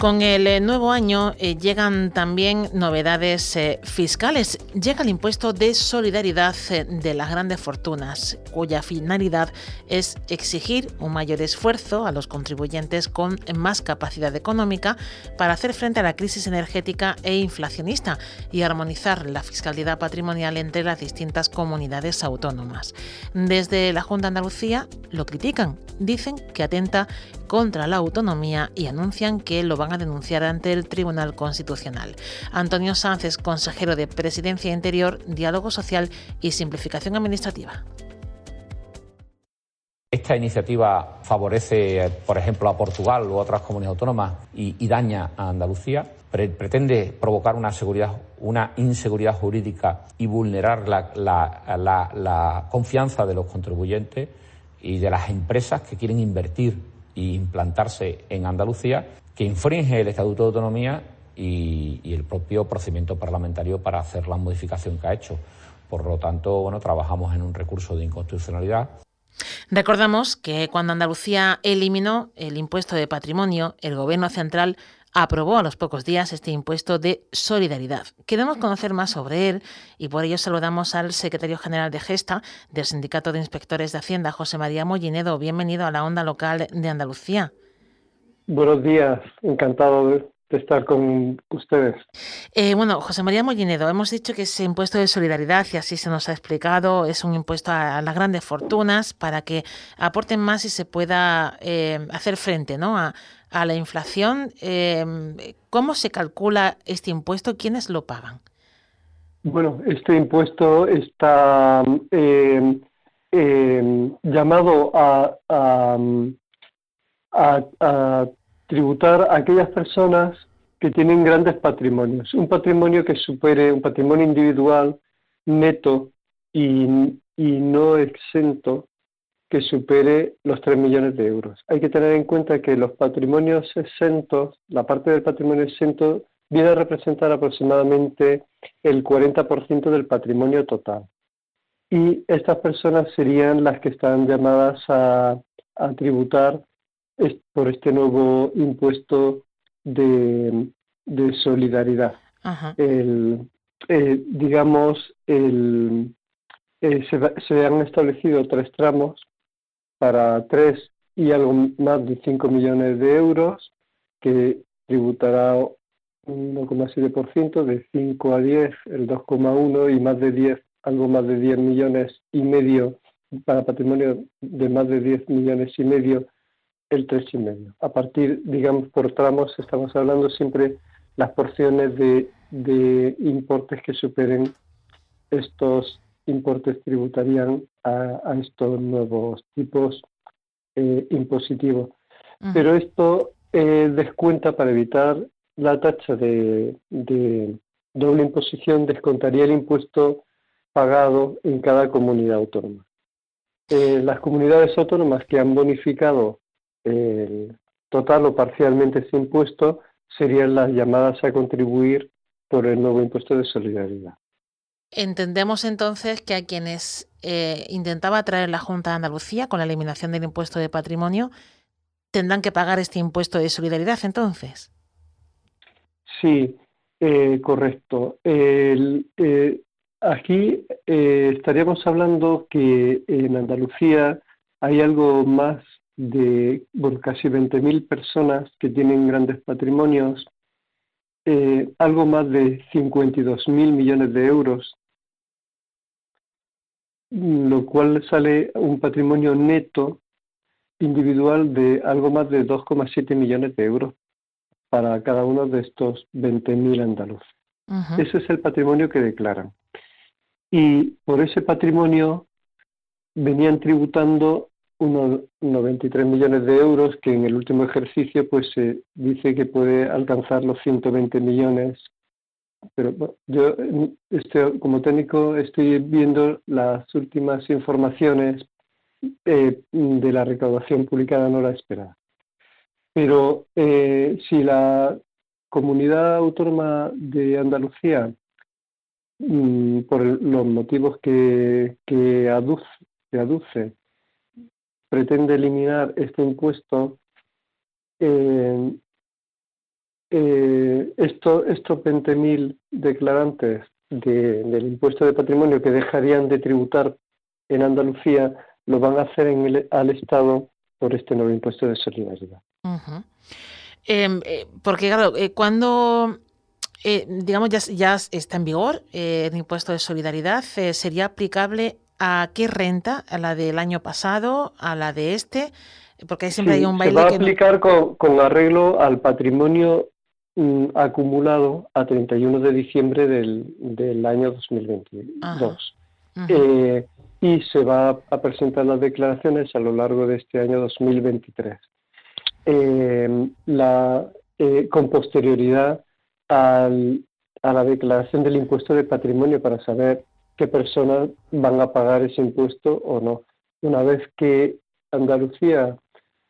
Con el eh, nuevo año eh, llegan también novedades eh, fiscales. Llega el impuesto de solidaridad de las grandes fortunas, cuya finalidad es exigir un mayor esfuerzo a los contribuyentes con más capacidad económica para hacer frente a la crisis energética e inflacionista y armonizar la fiscalidad patrimonial entre las distintas comunidades autónomas. Desde la Junta de Andalucía lo critican, dicen que atenta contra la autonomía y anuncian que lo van a denunciar ante el Tribunal Constitucional. Antonio Sánchez, consejero de Presidencia Interior, Diálogo Social y Simplificación Administrativa. Esta iniciativa favorece, por ejemplo, a Portugal u otras comunidades autónomas y, daña a Andalucía. pretende provocar una, seguridad, una inseguridad jurídica y vulnerar la confianza de los contribuyentes y de las empresas que quieren invertir y implantarse en Andalucía, que infringe el Estatuto de Autonomía y, el propio procedimiento parlamentario para hacer la modificación que ha hecho. Por lo tanto, bueno, trabajamos en un recurso de inconstitucionalidad. Recordamos que cuando Andalucía eliminó el impuesto de patrimonio, el Gobierno central aprobó a los pocos días este impuesto de solidaridad. Queremos conocer más sobre él y por ello saludamos al secretario general de Gesta del Sindicato de Inspectores de Hacienda, José María Mollinedo. Bienvenido a la onda local de Andalucía. Buenos días, encantado de, estar con ustedes. Eh, bueno, José María Mollinedo, hemos dicho que ese impuesto de solidaridad, y así se nos ha explicado, es un impuesto a, las grandes fortunas para que aporten más y se pueda eh, hacer frente ¿no? a, a la inflación. Em, ¿Cómo se calcula este impuesto? ¿Quiénes lo pagan? Bueno, este impuesto está em, em, llamado a, a, tributar a aquellas personas que tienen grandes patrimonios. Un patrimonio que supere, un patrimonio individual neto y, y no exento que supere los 3 millones de euros. Hay que tener en cuenta que los patrimonios exentos, la parte del patrimonio exento, viene a representar aproximadamente el 40% del patrimonio total. Y estas personas serían las que están llamadas a, tributar por este nuevo impuesto de, solidaridad. El, digamos, el, eh, se, han establecido tres tramos para 3 y algo más de 5 millones de euros, que tributará 1,7%, de 5 a 10 el 2,1 y más de 10, algo más de 10 millones y medio para patrimonio de más de 10 millones y medio el 3,5. A partir, digamos, por tramos, estamos hablando siempre las porciones de, de importes que superen estos importes tributarían a, estos nuevos tipos eh, impositivos. Pero esto eh, descuenta para evitar la tacha de, doble imposición, descontaría el impuesto pagado en cada comunidad autónoma. Eh, las comunidades autónomas que han bonificado total o parcialmente ese impuesto serían las llamadas a contribuir por el nuevo impuesto de solidaridad. Entendemos entonces que a quienes eh, intentaba traer la Junta de Andalucía con la eliminación del impuesto de patrimonio tendrán que pagar este impuesto de solidaridad entonces. Sí, eh, correcto. Eh, aquí estaríamos hablando que en Andalucía hay algo más de bueno, casi 20.000 personas que tienen grandes patrimonios, algo más de 52.000 millones de euros lo cual sale un patrimonio neto individual de algo más de 2,7 millones de euros para cada uno de estos 20.000 andaluces. Ese es el patrimonio que declaran. Y por ese patrimonio venían tributando unos 93 millones de euros, que en el último ejercicio pues se dice que puede alcanzar los 120 millones. Pero yo este, como técnico estoy viendo las últimas informaciones eh, de la recaudación publicada, no la esperada. Pero eh, si la comunidad autónoma de Andalucía, mm, por los motivos que, que que aduce pretende eliminar este impuesto, eh, eh, esto, estos 20.000 declarantes del impuesto de patrimonio que dejarían de tributar en Andalucía lo van a hacer en el, al Estado por este nuevo impuesto de solidaridad. Em, eh, porque, claro, cuando digamos ya, ya, está en vigor el impuesto de solidaridad, sería aplicable ¿A qué renta? ¿A la del año pasado? ¿A la de este? Porque siempre hay un baile. Se va a aplicar con, arreglo al patrimonio mm, acumulado a 31 de diciembre del, año 2022. Eh, y se va a presentar las declaraciones a lo largo de este año 2023. Em, la, eh, con posterioridad a la declaración del impuesto de patrimonio para saber qué personas van a pagar ese impuesto o no. Una vez que Andalucía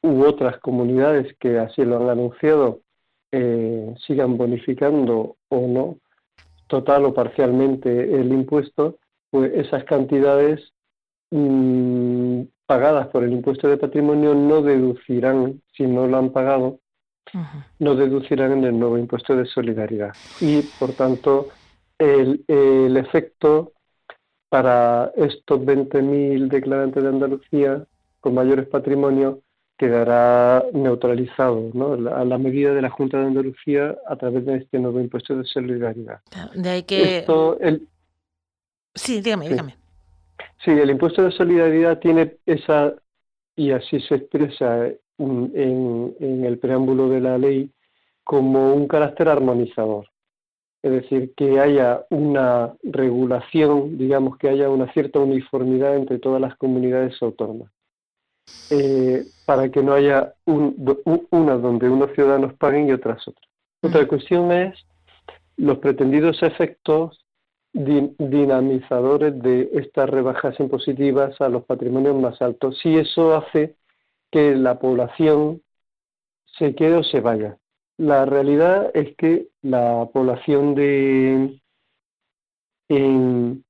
u otras comunidades que así lo han anunciado eh, sigan bonificando o no, total o parcialmente, el impuesto, pues esas cantidades mm, pagadas por el impuesto de patrimonio no deducirán, si no lo han pagado, no deducirán en el nuevo impuesto de solidaridad. Y, por tanto, el, el efecto para estos 20.000 declarantes de Andalucía con mayores patrimonios quedará neutralizado ¿no? a la medida de la Junta de Andalucía a través de este nuevo impuesto de solidaridad. De ahí que... Esto, el... Sí, dígame, dígame. Sí, el impuesto de solidaridad tiene esa, y así se expresa en, en el preámbulo de la ley, como un carácter armonizador es decir, que haya una regulación, digamos, que haya una cierta uniformidad entre todas las comunidades autónomas, eh, para que no haya una donde unos ciudadanos paguen y otras otras. Otra cuestión es los pretendidos efectos dinamizadores de estas rebajas impositivas a los patrimonios más altos, si eso hace que la población se quede o se vaya. La realidad es que la población de en,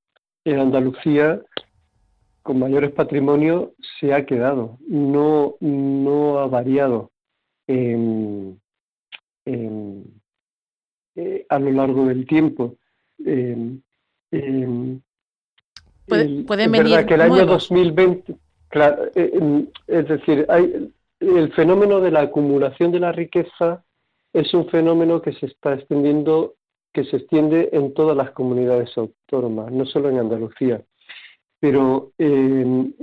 Andalucía con mayores patrimonios se ha quedado, no, no ha variado eh, a lo largo del tiempo. Eh, pueden venir que el año 2020, claro, eh, es decir, hay, el fenómeno de la acumulación de la riqueza es un fenómeno que se está extendiendo, que se extiende en todas las comunidades autónomas, no solo en Andalucía. Pero en,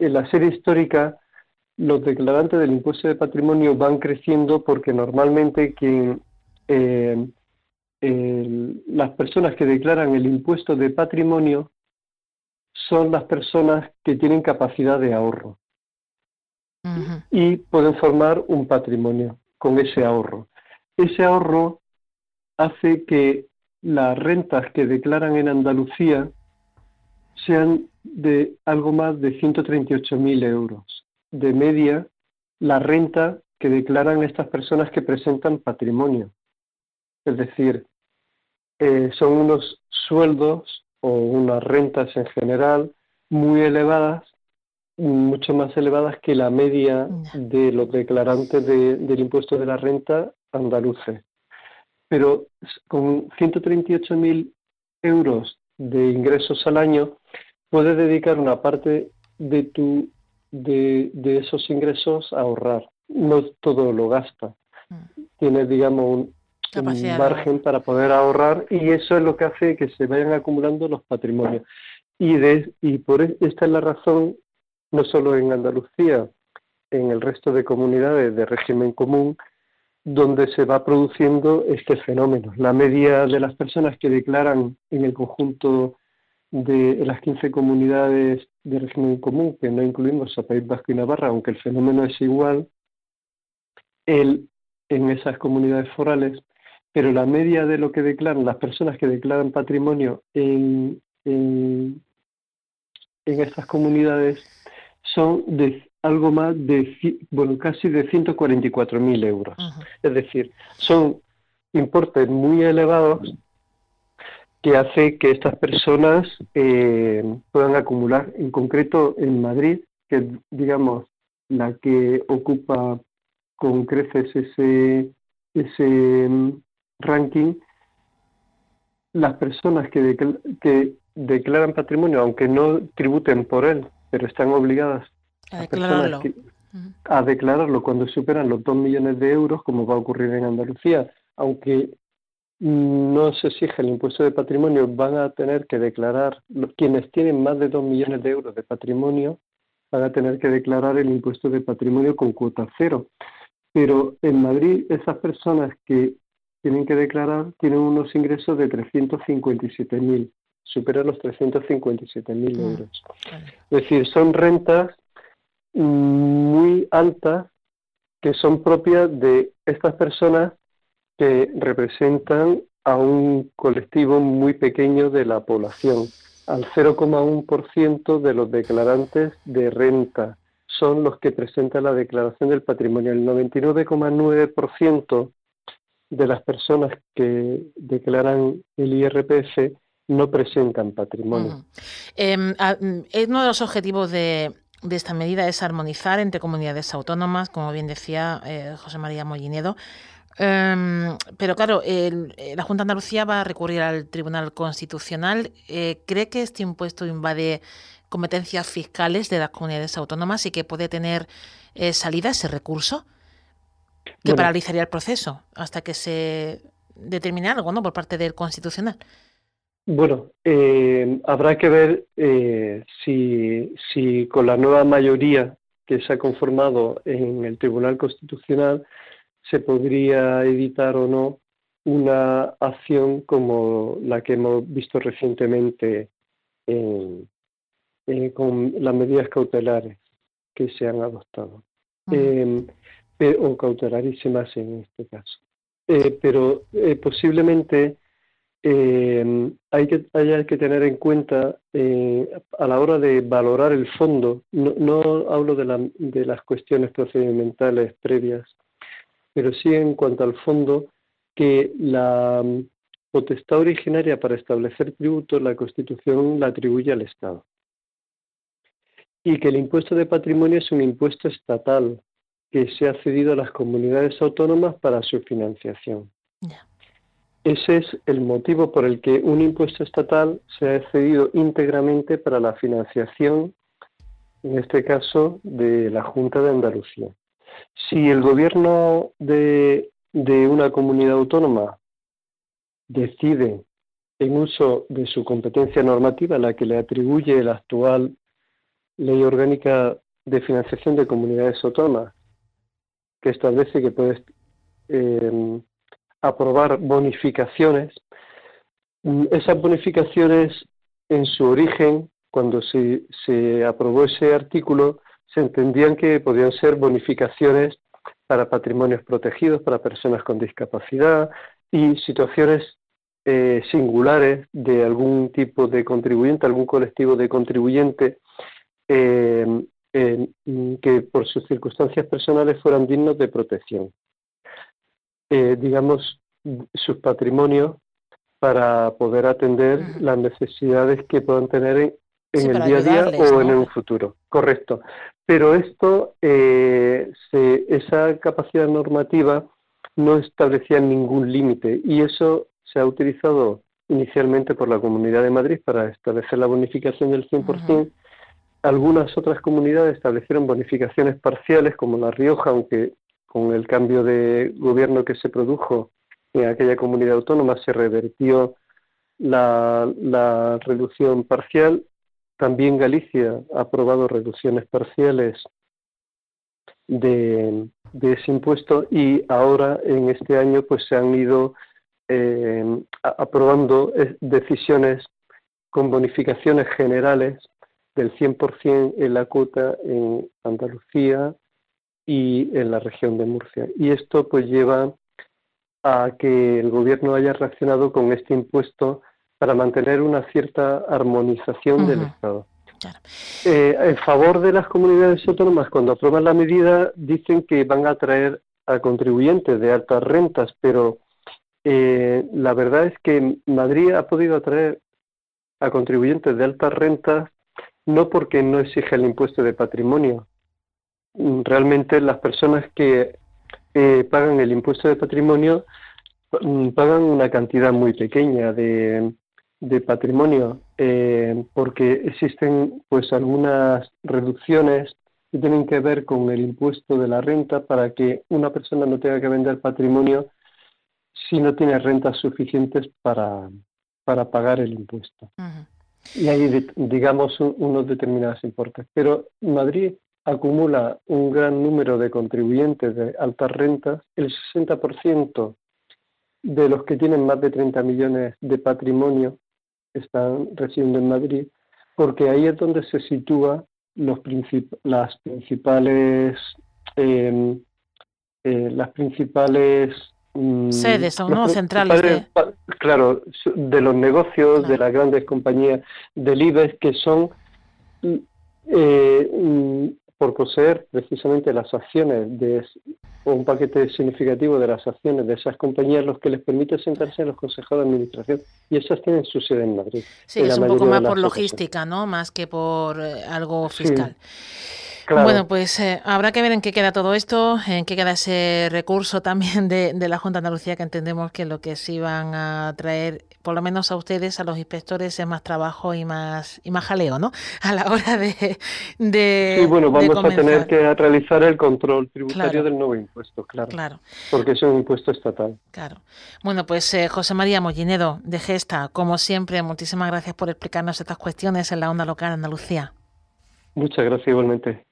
la serie histórica, los declarantes del impuesto de patrimonio van creciendo porque normalmente quien, eh, las personas que declaran el impuesto de patrimonio son las personas que tienen capacidad de ahorro. Y pueden formar un patrimonio con ese ahorro. Ese ahorro hace que las rentas que declaran en Andalucía sean de algo más de 138.000 euros. De media, la renta que declaran estas personas que presentan patrimonio. Es decir, eh, son unos sueldos o unas rentas en general muy elevadas mucho más elevadas que la media de los declarantes del impuesto de la renta andaluces. Pero con 138.000 euros de ingresos al año, puedes dedicar una parte de, tu, de, esos ingresos a ahorrar. No todo lo gasta. Mm. Tienes, digamos, un, margen para poder ahorrar y eso es lo que hace que se vayan acumulando los patrimonios. Y, de, y por e, esta es la razón no solo en Andalucía, en el resto de comunidades de régimen común, donde se va produciendo este fenómeno. La media de las personas que declaran en el conjunto de las 15 comunidades de régimen común, que no incluimos a País Vasco y Navarra, aunque el fenómeno es igual, el, en esas comunidades forales, pero la media de lo que declaran las personas que declaran patrimonio en, en, en estas comunidades son de algo más de, bueno, casi de 144.000 euros. Es decir, son importes muy elevados que hace que estas personas eh, puedan acumular, en concreto en Madrid, que digamos la que ocupa con creces ese, ese mm, ranking, las personas que, que declaran patrimonio, aunque no tributen por él, pero están obligadas a declararlo. a declararlo cuando superan los 2 millones de euros, como va a ocurrir en Andalucía, aunque no se exige el impuesto de patrimonio, van a tener que declarar, quienes tienen más de 2 millones de euros de patrimonio, van a tener que declarar el impuesto de patrimonio con cuota cero. Pero en Madrid, esas personas que tienen que declarar tienen unos ingresos de 357.000, superan los 357.000 mm, euros. Es decir, son rentas muy altas que son propias de estas personas que representan a un colectivo muy pequeño de la población. Al 0,1% de los declarantes de renta son los que presentan la declaración del patrimonio. El 99,9% de las personas que declaran el IRPF no presentan patrimonio. Em, mm, uno de los objetivos de, esta medida es armonizar entre comunidades autónomas, como bien decía eh, José María Mollinedo, Em, pero claro, eh, la Junta de Andalucía va a recurrir al Tribunal Constitucional. Eh, ¿Cree que este impuesto invade competencias fiscales de las comunidades autónomas y que puede tener salida ese recurso? Que paralizaría el proceso hasta que se determine algo ¿no? por parte del Constitucional. Bueno, habrá que ver si, si con la nueva mayoría que se ha conformado en el Tribunal Constitucional se podría evitar o no una acción como la que hemos visto recientemente con las medidas cautelares que se han adoptado, em, o cautelarísimas en este caso. Eh, pero eh, posiblemente em, hay que, haya que tener en cuenta eh, a la hora de valorar el fondo, no, no hablo de, de las cuestiones procedimentales previas, pero sí en cuanto al fondo que la mm, potestad originaria para establecer tributos la Constitución la atribuye al Estado. Y que el impuesto de patrimonio es un impuesto estatal que se ha cedido a las comunidades autónomas para su financiación. Ese es el motivo por el que un impuesto estatal se ha cedido íntegramente para la financiación, en este caso, de la Junta de Andalucía. Si el gobierno de, una comunidad autónoma decide en uso de su competencia normativa, la que le atribuye la actual ley orgánica de financiación de comunidades autónomas, que establece que puede em, aprobar bonificaciones, mm, esas bonificaciones en su origen, cuando se aprobó ese artículo, se entendían que podían ser bonificaciones para patrimonios protegidos, para personas con discapacidad y situaciones eh, singulares de algún tipo de contribuyente, algún colectivo de contribuyente eh, que por sus circunstancias personales fueran dignos de protección. Eh, digamos, sus patrimonios para poder atender las necesidades que puedan tener en, en el día a día o en un futuro. Correcto. Pero esto, eh, esa capacidad normativa no establecía ningún límite y eso se ha utilizado inicialmente por la Comunidad de Madrid para establecer la bonificación del 100%. Algunas otras comunidades establecieron bonificaciones parciales, como La Rioja, aunque con el cambio de gobierno que se produjo en aquella comunidad autónoma se revertió la, reducción parcial. También Galicia ha aprobado reducciones parciales de, ese impuesto y ahora en este año pues se han ido eh, aprobando eh, decisiones con bonificaciones generales del 100% en la cuota en Andalucía y en la región de Murcia. Y esto pues lleva a que el gobierno haya reaccionado con este impuesto para mantener una cierta armonización del Estado. Eh, en favor de las comunidades autónomas, cuando aprueban la medida, dicen que van a traer a contribuyentes de altas rentas, pero eh, la verdad es que Madrid ha podido atraer a contribuyentes de altas rentas no porque no exige el impuesto de patrimonio. Realmente las personas que eh, pagan el impuesto de patrimonio mm, pagan una cantidad muy pequeña de, de patrimonio eh, porque existen pues algunas reducciones que tienen que ver con el impuesto de la renta para que una persona no tenga que vender patrimonio si no tiene rentas suficientes para, para pagar el impuesto. Y hay, digamos, unos determinados importes. Pero Madrid acumula un gran número de contribuyentes de altas rentas. El 60% de los que tienen más de 30 millones de patrimonio están residiendo en Madrid, porque ahí es donde se sitúa los las principales eh, eh, las principales mm, sedes o no centrales claro de los negocios de las grandes compañías del IBEX que son eh, mm, por poseer precisamente las acciones de un paquete significativo de las acciones de esas compañías los que les permite sentarse en los consejos de administración y esas tienen su sede en Madrid. Sí, es un poco más por logística, ¿no? Más que por eh, algo fiscal. Bueno, pues eh, habrá que ver en qué queda todo esto, en qué queda ese recurso también de, la Junta de Andalucía, que entendemos que lo que sí van a traer, por lo menos a ustedes, a los inspectores, es más trabajo y más y más jaleo, ¿no? A la hora de. de sí, bueno, vamos a tener que realizar el control tributario del nuevo impuesto, claro. Claro. Porque es un impuesto estatal. Claro. Bueno, pues eh, José María Mollinedo, de Gesta, como siempre, muchísimas gracias por explicarnos estas cuestiones en la onda local Andalucía. Muchas gracias igualmente.